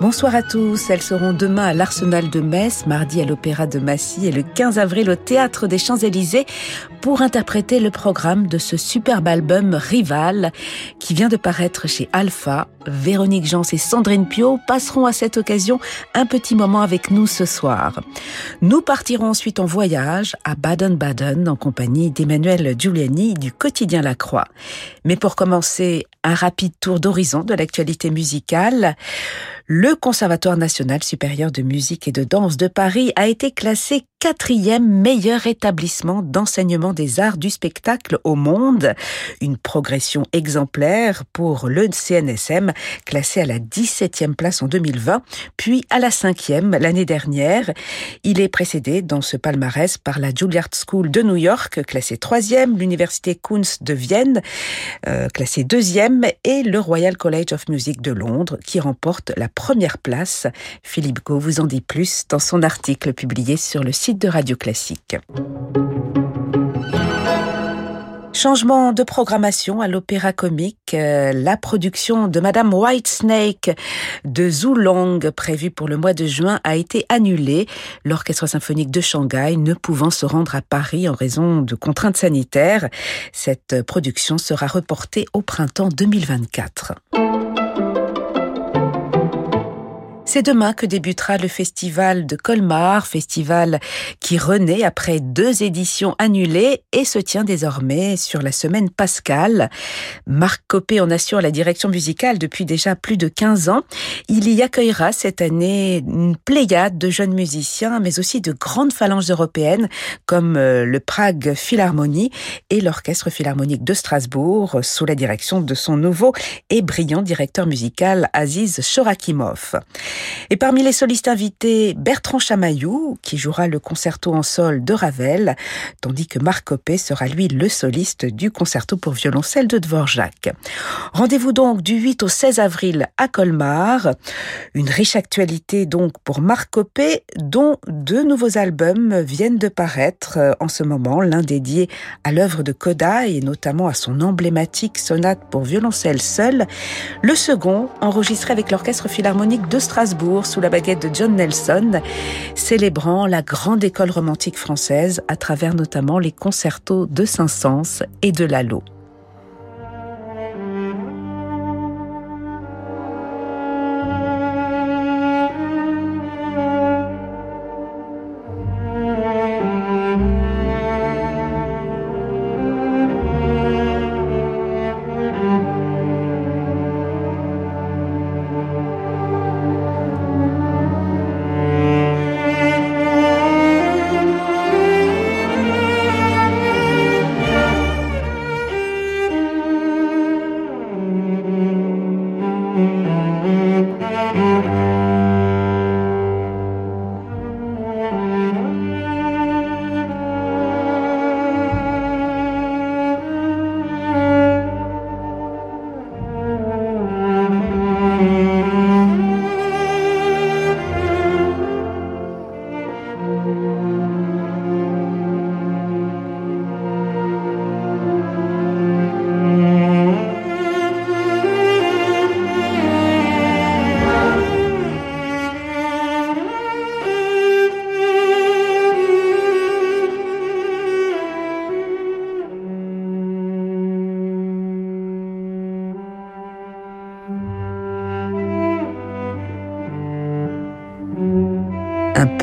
Bonsoir à tous. Elles seront demain à l'Arsenal de Metz, mardi à l'Opéra de Massy et le 15 avril au Théâtre des Champs-Élysées pour interpréter le programme de ce superbe album Rival qui vient de paraître chez Alpha. Véronique Jans et Sandrine Pio passeront à cette occasion un petit moment avec nous ce soir. Nous partirons ensuite en voyage à Baden-Baden en compagnie d'Emmanuel Giuliani du quotidien La Croix. Mais pour commencer, un rapide tour d'horizon de l'actualité musicale. Le Conservatoire national supérieur de musique et de danse de Paris a été classé quatrième meilleur établissement d'enseignement des arts du spectacle au monde. Une progression exemplaire pour le CNSM, classé à la 17e place en 2020, puis à la 5e l'année dernière. Il est précédé dans ce palmarès par la Juilliard School de New York, classée 3e, l'Université Kunst de Vienne, euh, classée 2e, et le Royal College of Music de Londres, qui remporte la première place. Philippe Gau vous en dit plus dans son article publié sur le site de Radio Classique. Changement de programmation à l'Opéra Comique. Euh, la production de Madame Whitesnake de Zhu Long, prévue pour le mois de juin, a été annulée. L'Orchestre symphonique de Shanghai ne pouvant se rendre à Paris en raison de contraintes sanitaires. Cette production sera reportée au printemps 2024. C'est demain que débutera le festival de Colmar, festival qui renaît après deux éditions annulées et se tient désormais sur la semaine pascale. Marc Copé en assure la direction musicale depuis déjà plus de 15 ans. Il y accueillera cette année une pléiade de jeunes musiciens, mais aussi de grandes phalanges européennes comme euh, le Prague Philharmonie et l'Orchestre Philharmonique de Strasbourg sous la direction de son nouveau et brillant directeur musical Aziz Shorakimov. Et parmi les solistes invités, Bertrand Chamaillou, qui jouera le concerto en sol de Ravel, tandis que Marc Copé sera lui le soliste du concerto pour violoncelle de Dvorak. Rendez-vous donc du 8 au 16 avril à Colmar. Une riche actualité donc pour Marc Copé, dont deux nouveaux albums viennent de paraître en ce moment, l'un dédié à l'œuvre de Coda et notamment à son emblématique sonate pour violoncelle seule, le second enregistré avec l'Orchestre Philharmonique de Strasbourg sous la baguette de John Nelson, célébrant la grande école romantique française à travers notamment les concertos de Saint-Saëns et de Lalo.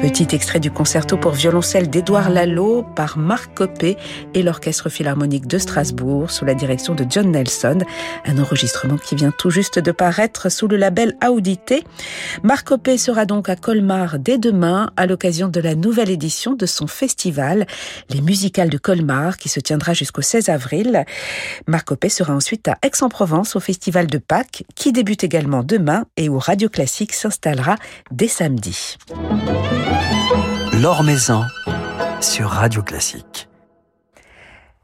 Petit extrait du concerto pour violoncelle d'Édouard Lalo par Marc Copé et l'Orchestre Philharmonique de Strasbourg sous la direction de John Nelson. Un enregistrement qui vient tout juste de paraître sous le label Audité. Marc Copé sera donc à Colmar dès demain à l'occasion de la nouvelle édition de son festival, les musicales de Colmar, qui se tiendra jusqu'au 16 avril. Marc Copé sera ensuite à Aix-en-Provence au festival de Pâques, qui débute également demain et où Radio Classique s'installera dès samedi. L'Or Maison sur Radio Classique.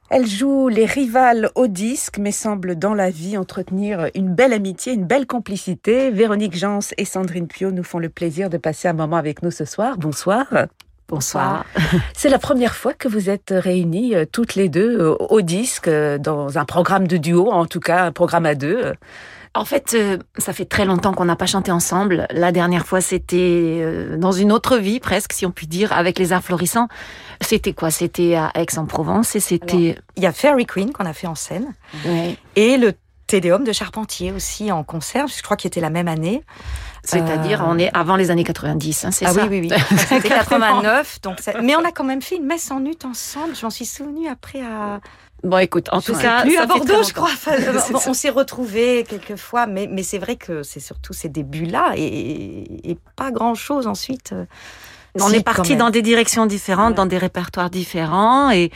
Elle joue les rivales au disque, mais semble dans la vie entretenir une belle amitié, une belle complicité. Véronique Jans et Sandrine Pio nous font le plaisir de passer un moment avec nous ce soir. Bonsoir. Bonsoir. C'est la première fois que vous êtes réunies euh, toutes les deux euh, au disque, euh, dans un programme de duo, en tout cas un programme à deux. En fait, ça fait très longtemps qu'on n'a pas chanté ensemble. La dernière fois, c'était dans une autre vie, presque, si on peut dire, avec les arts florissants. C'était quoi? C'était à Aix-en-Provence et c'était... Il y a Fairy Queen qu'on a fait en scène. Et le Tédéum de Charpentier aussi en concert, je crois qu'il était la même année. C'est-à-dire, on est avant les années 90, hein, c'est ah ça? oui, oui, oui. C'était 89. Donc Mais on a quand même fait une messe en ut ensemble. Je m'en suis souvenue après à... Bon, écoute, en tout cas, plus à Bordeaux, je crois. on s'est retrouvés quelques fois, mais, mais c'est vrai que c'est surtout ces débuts-là et, et, pas grand-chose ensuite. Euh, on est parti dans des directions différentes, dans des répertoires différents, et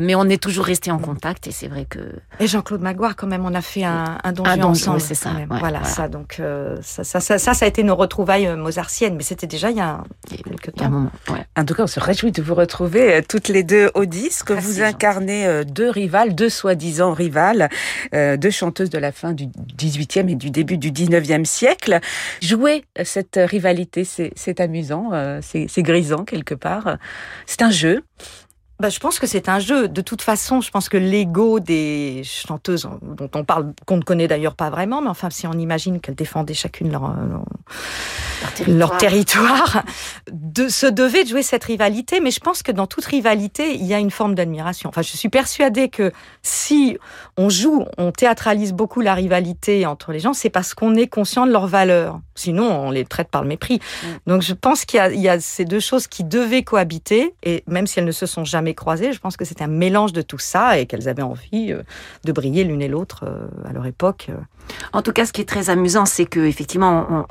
mais on est toujours resté en contact. Et c'est vrai que. Et Jean-Claude Magloire, quand même, on a fait un, un donjon ensemble. c'est ça. voilà, ça. Donc euh, ça, ça, ça, ça, a été nos retrouvailles euh, mozartiennes, mais c'était déjà il y a quelques temps. Un moment, En tout cas, on se réjouit de vous retrouver euh, toutes les deux au disque. vous incarnez deux rivales, deux soi-disant rivales, deux chanteuses de la fin du 18e et du début du 19e siècle. Jouer cette rivalité, c'est amusant, c'est c'est grisant quelque part. C'est un jeu. Bah, je pense que c'est un jeu. De toute façon, je pense que l'ego des chanteuses, dont on parle, qu'on ne connaît d'ailleurs pas vraiment, mais enfin, si on imagine qu'elles défendaient chacune leur, leur, territoire. de, se devait de jouer cette rivalité. Mais je pense que dans toute rivalité, il y a une forme d'admiration. Enfin, je suis persuadée que si on joue, on théâtralise beaucoup la rivalité entre les gens, c'est parce qu'on est conscient de leurs valeurs. Sinon, on les traite par le mépris. Mm. Donc, je pense qu'il y, y a ces deux choses qui devaient cohabiter. Et même si elles ne se sont jamais croisées. Je pense que c'était un mélange de tout ça et qu'elles avaient envie euh, de briller l'une et l'autre euh, à leur époque. Euh. En tout cas, ce qui est très amusant, c'est que effectivement, on,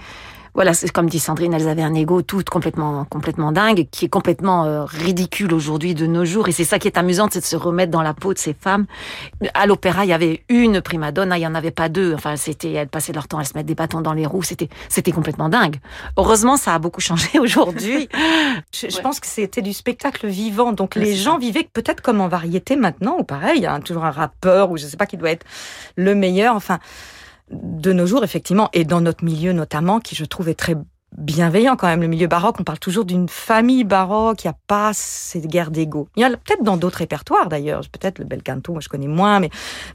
voilà, c'est comme dit Sandrine, elles avaient un ego tout complètement, complètement dingue, qui est complètement euh, ridicule aujourd'hui de nos jours. Et c'est ça qui est amusant, c'est de se remettre dans la peau de ces femmes. À l'opéra, il y avait une prima donna, il y en avait pas deux. Enfin, c'était, elles passaient leur temps à se mettre des bâtons dans les roues. C'était, c'était complètement dingue. Heureusement, ça a beaucoup changé aujourd'hui. je, pense que c'était du spectacle vivant. Donc les gens vivaient peut-être comme en variété maintenant, ou pareil, il y a toujours un rappeur, ou je sais pas qui doit être le meilleur. Enfin, de nos jours, effectivement, et dans notre milieu notamment, qui je trouve est très bienveillant quand même, le milieu baroque. On parle toujours d'une famille baroque, il n'y a pas ces guerres d'ego. Il y a peut-être dans d'autres répertoires d'ailleurs, peut-être le bel canto, moi je connais moins, mais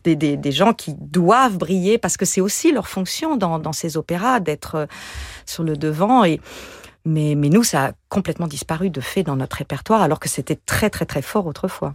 des, des, gens qui doivent briller parce que c'est aussi leur fonction dans, dans ces opéras d'être euh, sur le devant. Et, mais, mais nous, ça a complètement disparu de fait dans notre répertoire alors que c'était très très très fort autrefois.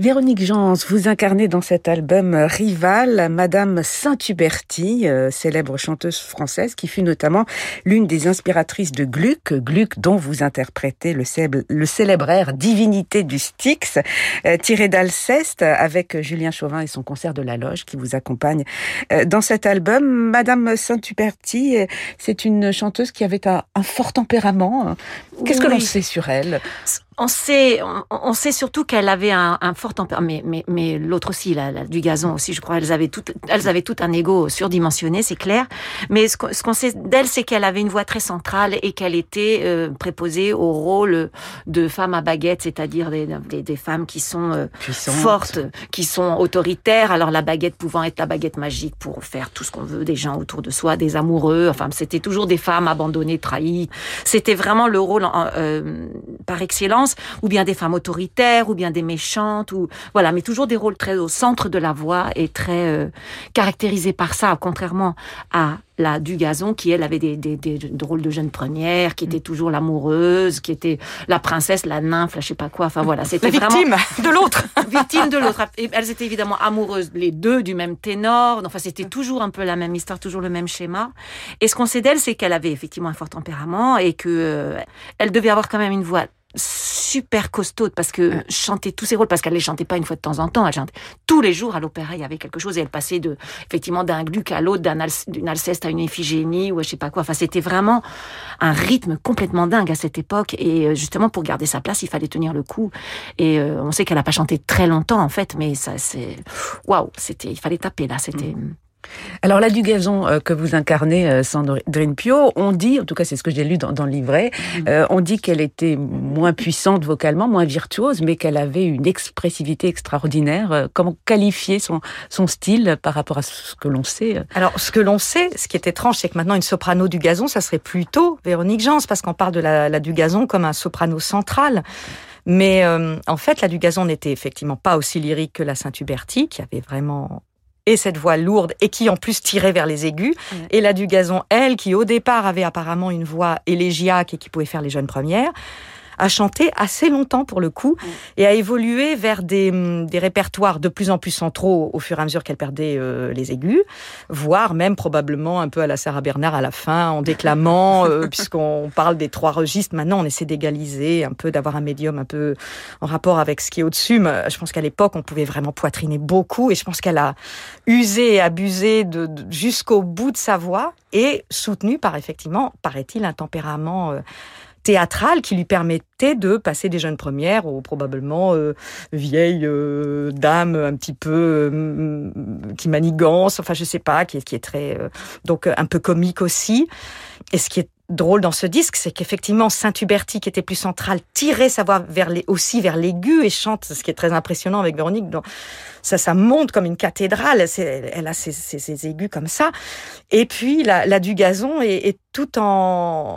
Véronique Jans, vous incarnez dans cet album Rival Madame Saint-Huberti, euh, célèbre chanteuse française qui fut notamment l'une des inspiratrices de Gluck, Gluck dont vous interprétez le célèbre, le célèbre air Divinité du Styx, euh, tiré d'Alceste avec Julien Chauvin et son concert de la Loge qui vous accompagne euh, dans cet album. Madame Saint-Huberti, euh, c'est une chanteuse qui avait un, un fort tempérament. Qu'est-ce que l'on sait sur elle? On sait, on, on sait surtout qu'elle avait un, un fort tempérament, mais, mais, mais l'autre aussi, la, la- du gazon aussi, je crois, elles avaient tout, elles avaient tout un ego surdimensionné, c'est clair. Mais ce qu'on sait d'elle, c'est qu'elle avait une voix très centrale et qu'elle était euh, préposée au rôle de femme à baguette, c'est-à-dire des, des, des femmes qui sont euh, fortes, qui sont autoritaires. Alors la baguette pouvant être la baguette magique pour faire tout ce qu'on veut des gens autour de soi, des amoureux. Enfin, c'était toujours des femmes abandonnées, trahies. C'était vraiment le rôle euh, par excellence, ou bien des femmes autoritaires, ou bien des méchantes, ou voilà, mais toujours des rôles très au centre de la voix et très euh, caractérisés par ça, contrairement à la du gazon qui elle avait des, des, des, des rôles de jeune première, qui était toujours l'amoureuse, qui était la princesse, la nymphe, la je sais pas quoi. Enfin voilà, c'était vraiment victime de l'autre. victime de l'autre. Elles étaient évidemment amoureuses, les deux, du même ténor. Enfin, c'était toujours un peu la même histoire, toujours le même schéma. Et ce qu'on sait d'elle, c'est qu'elle avait effectivement un fort tempérament et que euh, elle devait avoir quand même une voix super costaude parce que chanter tous ses rôles parce qu'elle les chantait pas une fois de temps en temps elle chantait tous les jours à l'opéra il y avait quelque chose et elle passait de effectivement d'un gluck à l'autre d'un d'une Alceste à une Iphigénie ou je sais pas quoi. Enfin c'était vraiment un rythme complètement dingue à cette époque et euh, justement pour garder sa place il fallait tenir le coup et euh, on sait qu'elle a pas chanté très longtemps en fait mais ça c'est waouh c'était il fallait taper là c'était Alors la du gazon euh, que vous incarnez, euh, Sandrine Pio, on dit, en tout cas c'est ce que j'ai lu dans, dans le livret, euh, on dit qu'elle était moins puissante vocalement, moins virtuose, mais qu'elle avait une expressivité extraordinaire. Euh, Comment qualifier son, son style par rapport à ce que l'on sait euh Alors, ce que l'on sait, ce qui est étrange, c'est que maintenant, une soprano du gazon, ça serait plutôt Véronique Jans, parce qu'on parle de la, la du gazon comme un soprano central. Mais euh, en fait, la du gazon n'était effectivement pas aussi lyrique que la Saint-Huberti, qui avait vraiment et cette voix lourde et qui en plus tirait vers les aigus. Et la du gazon, elle, qui au départ avait apparemment une voix élégiaque et qui pouvait faire les jeunes premières, a chanté assez longtemps pour le coup et a évolué vers des, hum, des répertoires de plus en plus centraux au fur et à mesure qu'elle perdait euh, les aigus, voire même probablement un peu à la Sarah Bernard à la fin en déclamant, euh, puisqu'on parle des trois registres. Maintenant, on essaie d'égaliser un peu, d'avoir un médium un peu en rapport avec ce qui est au-dessus. Mais je pense qu'à l'époque, on pouvait vraiment poitriner beaucoup et je pense qu'elle a usé et abusé de, de- jusqu'au bout de sa voix et soutenu par effectivement, paraît-il, un tempérament euh, théâtral qui lui permettait de passer des jeunes premières aux probablement euh, vieilles euh, dames un petit peu euh, qui manigance, enfin je sais pas, qui qui est très euh, donc un peu comique aussi. Et ce qui est drôle dans ce disque, c'est qu'effectivement Saint-Huberti, qui était plus central, tirait sa voix vers les, aussi vers l'aigu et chante, ce qui est très impressionnant avec Véronique. dans- ça, ça monte comme une cathédrale. C'est- Elle a ses, ses- aigus comme ça. Et puis la, la du gazon est, est tout en,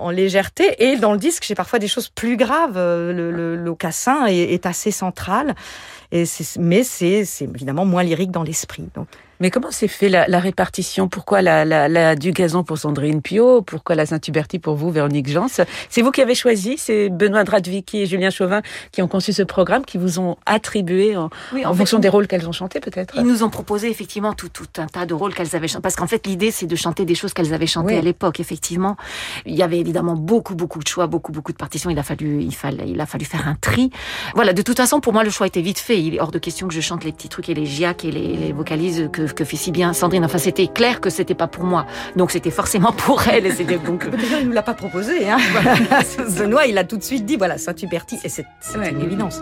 en légèreté. Et dans le disque, j'ai parfois des choses plus graves. Euh, Le, le, l'ocassin est, est assez central. Et mais c'est, c'est évidemment moins lyrique dans l'esprit. Donc, Mais comment s'est fait la, la, répartition? Pourquoi la, la, la, du gazon pour Sandrine Pio? Pourquoi la Saint-Huberti pour vous, Véronique Jans? C'est vous qui avez choisi C'est Benoît Dradvicki et Julien Chauvin qui ont conçu ce programme, qui vous ont attribué en, oui, en, en fait, fonction des rôles qu'elles ont chantés peut-être? Ils nous ont proposé effectivement tout, tout un tas de rôles qu'elles avaient chantés. Parce qu'en fait, l'idée, c'est de chanter des choses qu'elles avaient chantées oui. à l'époque, effectivement. Il y avait évidemment beaucoup, beaucoup de choix, beaucoup, beaucoup de partitions. Il a fallu, il fallait, il a fallu faire un tri. Voilà, de toute façon, pour moi, le choix était vite fait. Il est hors de question que je chante les petits trucs et les giacs et les, les vocalises que, que fait si bien Sandrine. Enfin, c'était clair que c'était pas pour moi. Donc, c'était forcément pour elle. Et c'était donc. Déjà, il nous l'a pas proposé. Hein. Benoît, il a tout de suite dit voilà, Saint-Huberti. Et c'est ouais. une évidence.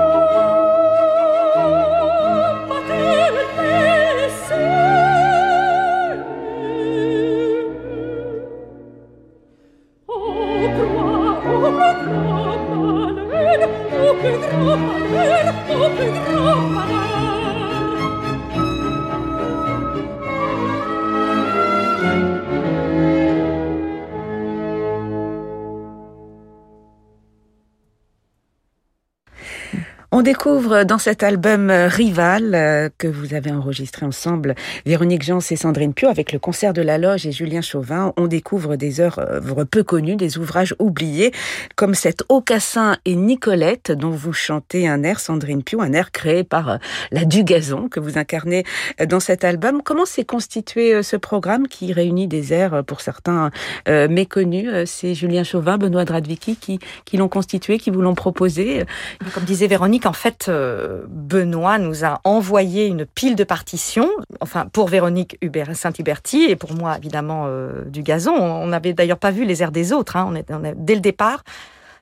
On découvre dans cet album Rival que vous avez enregistré ensemble, Véronique Jans et Sandrine Pio, avec le concert de la Loge et Julien Chauvin, on découvre des œuvres peu connues, des ouvrages oubliés, comme cet Aucassin et Nicolette, dont vous chantez un air, Sandrine Pio, un air créé par la Dugazon, que vous incarnez dans cet album. Comment s'est constitué ce programme qui réunit des airs, pour certains, euh, méconnus C'est Julien Chauvin, Benoît Dradvicki qui, qui l'ont constitué, qui vous l'ont proposé Comme disait Véronique, en fait, euh, Benoît nous a envoyé une pile de partitions, enfin pour Véronique Hubert, Saint-Huberti et pour moi évidemment euh, du gazon. On n'avait d'ailleurs pas vu les airs des autres. Hein. On est, dès le départ,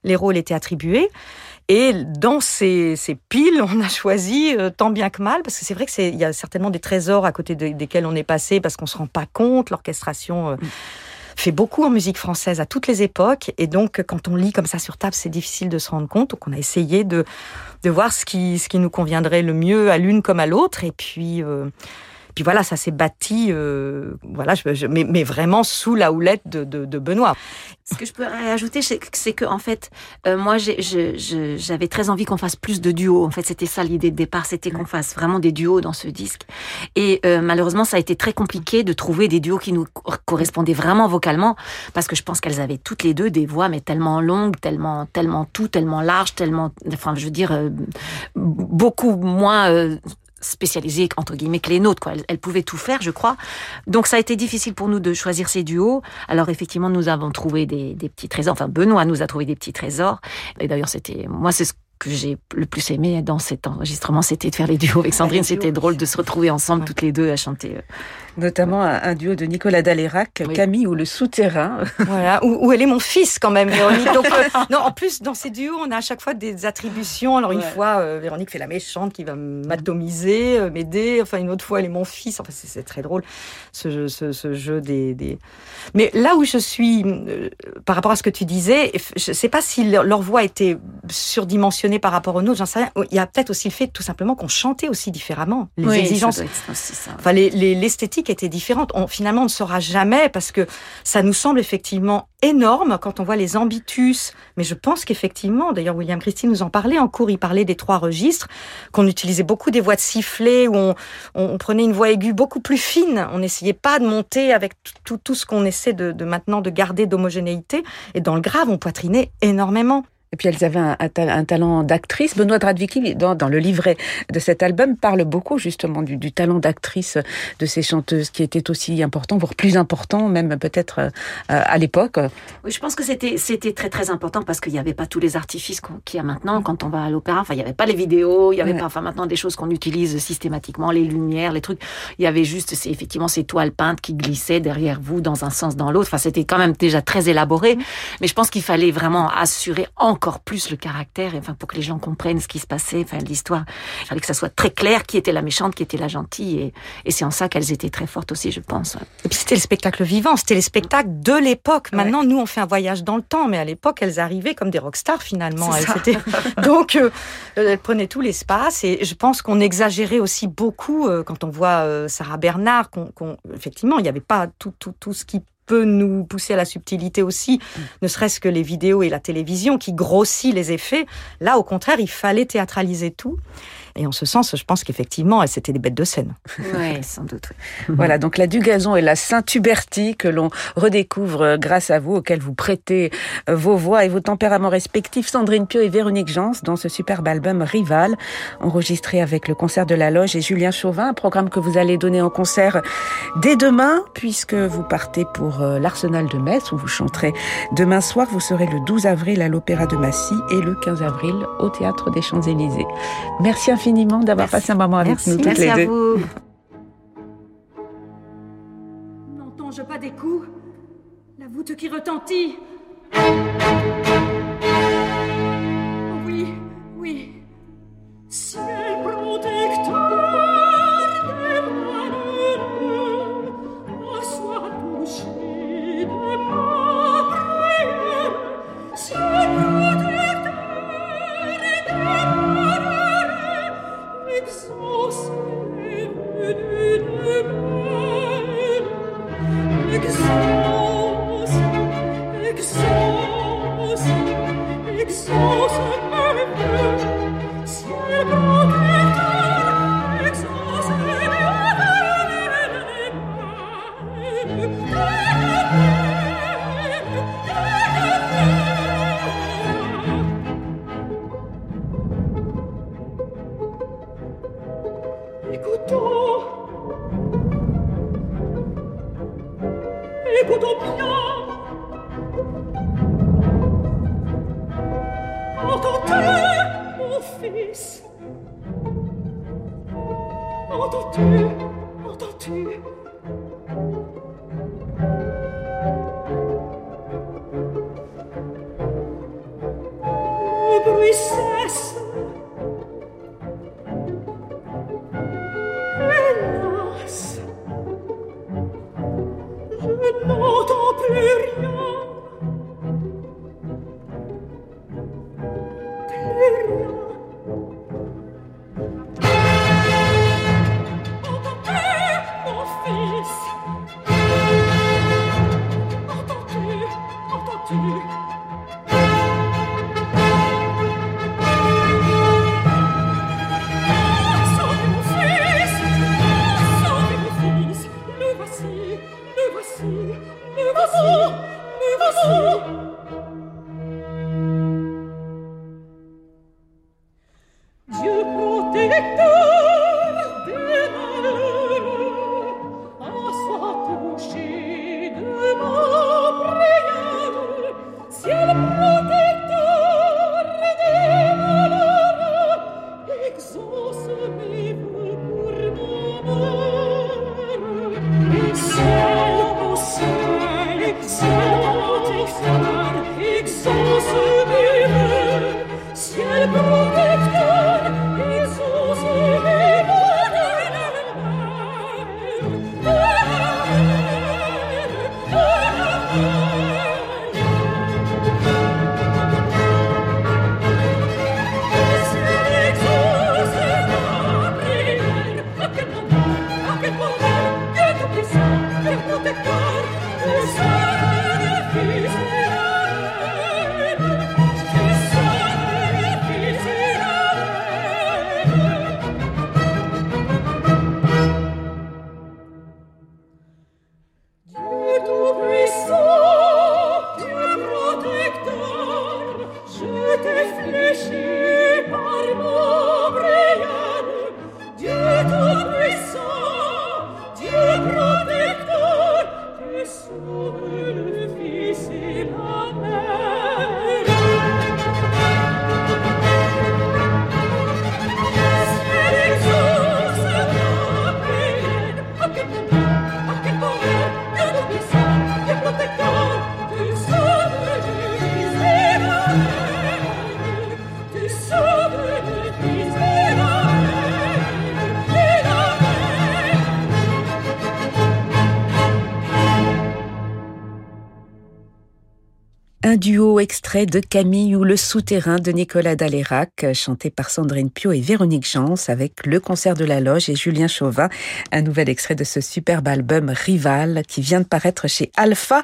les rôles étaient attribués. Et dans ces, ces, piles, on a choisi euh, tant bien que mal, parce que c'est vrai qu'il y a certainement des trésors à côté de, desquels on est passé, parce qu'on se rend pas compte, l'orchestration. Mmh fait beaucoup en musique française à toutes les époques. Et donc, quand on lit comme ça sur table, c'est difficile de se rendre compte. Donc, on a essayé de, de voir ce qui, ce qui nous conviendrait le mieux à l'une comme à l'autre. Et puis, euh, puis voilà, ça s'est bâti, euh, voilà, je, je, mais, mais, vraiment sous la houlette de, de, de Benoît. Ce que je peux ajouter, c'est que en fait, euh, moi, j'avais très envie qu'on fasse plus de duos. En fait, c'était ça l'idée de départ, c'était qu'on fasse vraiment des duos dans ce disque. Et euh, malheureusement, ça a été très compliqué de trouver des duos qui nous correspondaient vraiment vocalement, parce que je pense qu'elles avaient toutes les deux des voix, mais tellement longues, tellement, tellement tout, tellement large, tellement, enfin, je veux dire, euh, beaucoup moins spécialisées entre guillemets que les nôtres quoi. Elles, elles, pouvaient tout faire je crois donc ça a été difficile pour nous de choisir ces duos alors effectivement nous avons trouvé des, des petits trésors enfin Benoît nous a trouvé des petits trésors et d'ailleurs c'était moi c'est ce que j'ai le plus aimé dans cet enregistrement, c'était de faire les duos avec Sandrine. C'était drôle de se retrouver ensemble ouais. toutes les deux à chanter. Notamment un, duo de Nicolas Dalérac, Camille ou le souterrain. Voilà, où, elle est mon fils quand même, Véronique. Donc, euh, non, en plus, dans ces duos, on a à chaque fois des attributions. Alors, une fois, euh, Véronique fait la méchante qui va m'atomiser, euh, m'aider. Enfin, une autre fois, elle est mon fils. Enfin, c'est très drôle, ce jeu, ce, jeu des, des, Mais là où je suis, par rapport à ce que tu disais, je sais pas si leur voix était surdimensionnée par rapport aux nôtres, j'en sais rien. Il y a peut-être aussi le fait, tout simplement, qu'on chantait aussi différemment. Les exigences. Enfin, l'esthétique était différente. On, finalement, on ne saura jamais parce que ça nous semble effectivement énorme quand on voit les ambitus. Mais je pense qu'effectivement, d'ailleurs, William Christie nous en parlait en cours. Il parlait des trois registres, qu'on utilisait beaucoup des voix de sifflet, où on, prenait une voix aiguë beaucoup plus fine. On n'essayait pas de monter avec tout, ce qu'on essaie de maintenant de garder d'homogénéité. Et dans le grave, on poitrinait énormément. Et puis elles avaient un, un, talent d'actrice. Benoît Dradvicki, dans, dans, le livret de cet album, parle beaucoup justement du, du talent d'actrice de ces chanteuses, qui était aussi important, voire plus important même peut-être euh, à l'époque. Oui, je pense que c'était c'était très très important parce qu'il n'y avait pas tous les artifices qu'il y a maintenant quand on va à l'opéra. Enfin, il n'y avait pas les vidéos, il n'y avait pas enfin maintenant des choses qu'on utilise systématiquement, les lumières, les trucs. Il y avait juste c'est effectivement ces toiles peintes qui glissaient derrière vous dans un sens dans l'autre. Enfin, c'était quand même déjà très élaboré, mm. mais je pense qu'il fallait vraiment assurer en encore plus le caractère, enfin pour que les gens comprennent ce qui se passait, enfin l'histoire. Il fallait que ça soit très clair qui était la méchante, qui était la gentille, et, et c'est en ça qu'elles étaient très fortes aussi, je pense. Et puis c'était le spectacle vivant, c'était les spectacles de l'époque. Maintenant, nous on fait un voyage dans le temps, mais à l'époque elles arrivaient comme des rockstars finalement. Donc euh, elles prenaient tout l'espace, et je pense qu'on exagérait aussi beaucoup euh, quand on voit euh, Sarah Bernard, qu'on, effectivement il n'y avait pas tout, tout, tout ce qui peut nous pousser à la subtilité aussi, ne serait-ce que les vidéos et la télévision qui grossit les effets. Là, au contraire, il fallait théâtraliser tout. Et en ce sens, je pense qu'effectivement, c'était des bêtes de scène. Oui, sans doute. Voilà, donc la Dugazon et la Saint-Huberti que l'on redécouvre euh, grâce à vous, auxquels vous prêtez euh, vos voix et vos tempéraments respectifs, Sandrine Pio et Véronique Jans, dans ce superbe album Rival, enregistré avec le concert de la Loge et Julien Chauvin, un programme que vous allez donner en concert dès demain, puisque vous partez pour euh, l'Arsenal de Metz, où vous chanterez demain soir. Vous serez le 12 avril à l'Opéra de Massy et le 15 avril au Théâtre des Champs-Élysées. Merci infiniment d'avoir passé un moment avec nous toutes Merci les à deux. Vous. N'entends-je pas des coups? La voûte qui retentit Oui, oui. Ciel protecteur Un duo extrait de Camille ou Le Souterrain de Nicolas Dalérac, chanté par Sandrine Pio et Véronique Jans avec le concert de la loge et Julien Chauvin. Un nouvel extrait de ce superbe album Rival qui vient de paraître chez Alpha.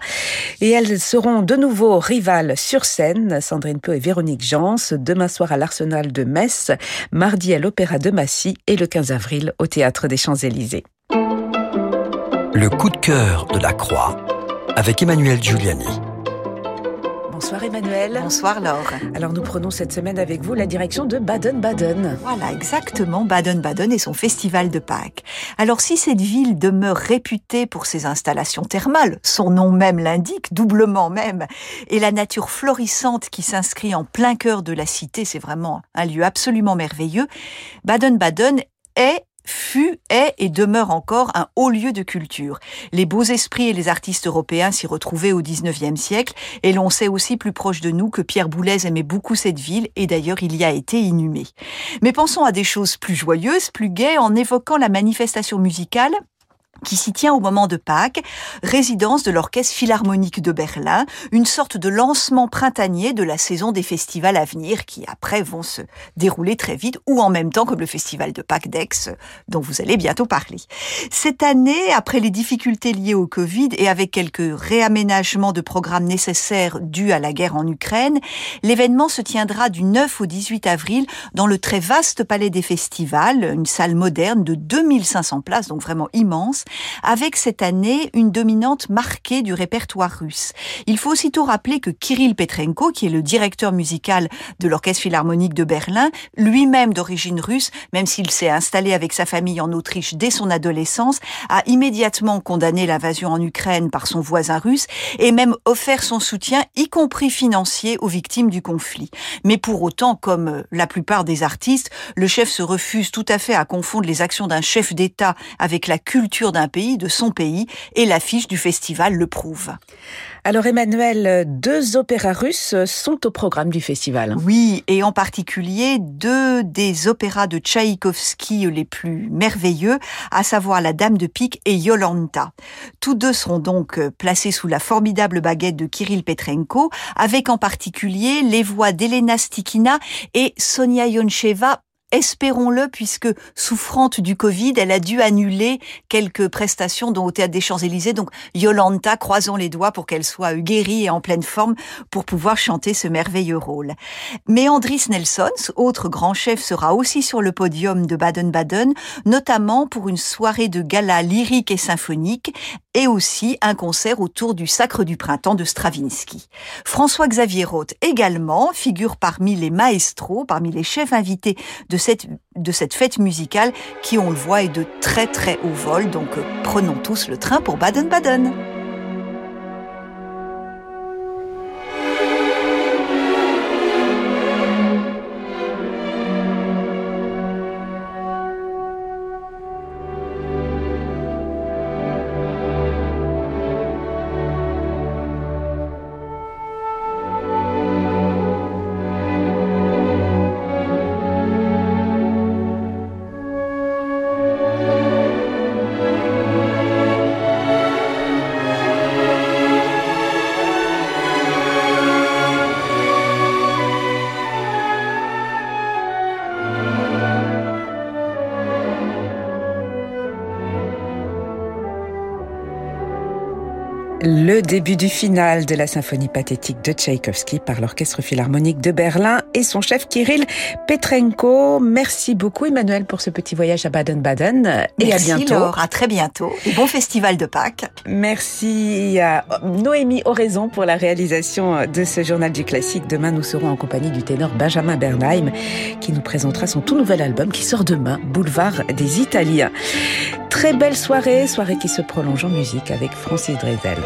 Et elles seront de nouveau rivales sur scène, Sandrine Pio et Véronique Jans, demain soir à l'Arsenal de Metz, mardi à l'Opéra de Massy et le 15 avril au Théâtre des Champs-Élysées. Le coup de cœur de la Croix avec Emmanuel Giuliani. Bonsoir Emmanuel. Bonsoir Laure. Alors nous prenons cette semaine avec vous la direction de Baden-Baden. Voilà, exactement, Baden-Baden et son festival de Pâques. Alors si cette ville demeure réputée pour ses installations thermales, son nom même l'indique, doublement même, et la nature florissante qui s'inscrit en plein cœur de la cité, c'est vraiment un lieu absolument merveilleux, Baden-Baden est fut, est et demeure encore un haut lieu de culture. Les beaux esprits et les artistes européens s'y retrouvaient au XIXe siècle, et l'on sait aussi plus proche de nous que Pierre Boulez aimait beaucoup cette ville, et d'ailleurs il y a été inhumé. Mais pensons à des choses plus joyeuses, plus gaies, en évoquant la manifestation musicale qui s'y tient au moment de Pâques, résidence de l'Orchestre Philharmonique de Berlin, une sorte de lancement printanier de la saison des festivals à venir qui après vont se dérouler très vite ou en même temps comme le festival de Pâques d'Aix dont vous allez bientôt parler. Cette année, après les difficultés liées au Covid et avec quelques réaménagements de programmes nécessaires dus à la guerre en Ukraine, l'événement se tiendra du 9 au 18 avril dans le très vaste palais des festivals, une salle moderne de 2500 places, donc vraiment immense, avec cette année une dominante marquée du répertoire russe. Il faut aussitôt rappeler que Kirill Petrenko, qui est le directeur musical de l'Orchestre Philharmonique de Berlin, lui-même d'origine russe, même s'il s'est installé avec sa famille en Autriche dès son adolescence, a immédiatement condamné l'invasion en Ukraine par son voisin russe et même offert son soutien, y compris financier, aux victimes du conflit. Mais pour autant, comme la plupart des artistes, le chef se refuse tout à fait à confondre les actions d'un chef d'État avec la culture d'un pays, de son pays, et l'affiche du festival le prouve. Alors Emmanuel, deux opéras russes sont au programme du festival. Oui, et en particulier deux des opéras de Tchaïkovski les plus merveilleux, à savoir La Dame de Pique et Yolanta. Tous deux seront donc placés sous la formidable baguette de Kirill Petrenko, avec en particulier les voix d'Elena Stikina et Sonia Yoncheva espérons-le, puisque souffrante du Covid, elle a dû annuler quelques prestations dont au Théâtre des Champs-Élysées. Donc, Yolanta, croisons les doigts pour qu'elle soit guérie et en pleine forme pour pouvoir chanter ce merveilleux rôle. Mais Andris Nelsons, autre grand chef, sera aussi sur le podium de Baden-Baden, notamment pour une soirée de gala lyrique et symphonique et aussi un concert autour du Sacre du Printemps de Stravinsky. François-Xavier Roth également figure parmi les maestros, parmi les chefs invités de de cette fête musicale qui, on le voit, est de très très haut vol. Donc prenons tous le train pour Baden-Baden. Début du final de la symphonie pathétique de Tchaïkovski par l'Orchestre Philharmonique de Berlin et son chef Kirill Petrenko. Merci beaucoup Emmanuel pour ce petit voyage à Baden-Baden et Merci, à bientôt. Laure, à très bientôt et bon festival de Pâques. Merci à Noémie Oraison pour la réalisation de ce journal du classique. Demain, nous serons en compagnie du ténor Benjamin Bernheim qui nous présentera son tout nouvel album qui sort demain, Boulevard des Italiens. Très belle soirée, soirée qui se prolonge en musique avec Francis Drezel.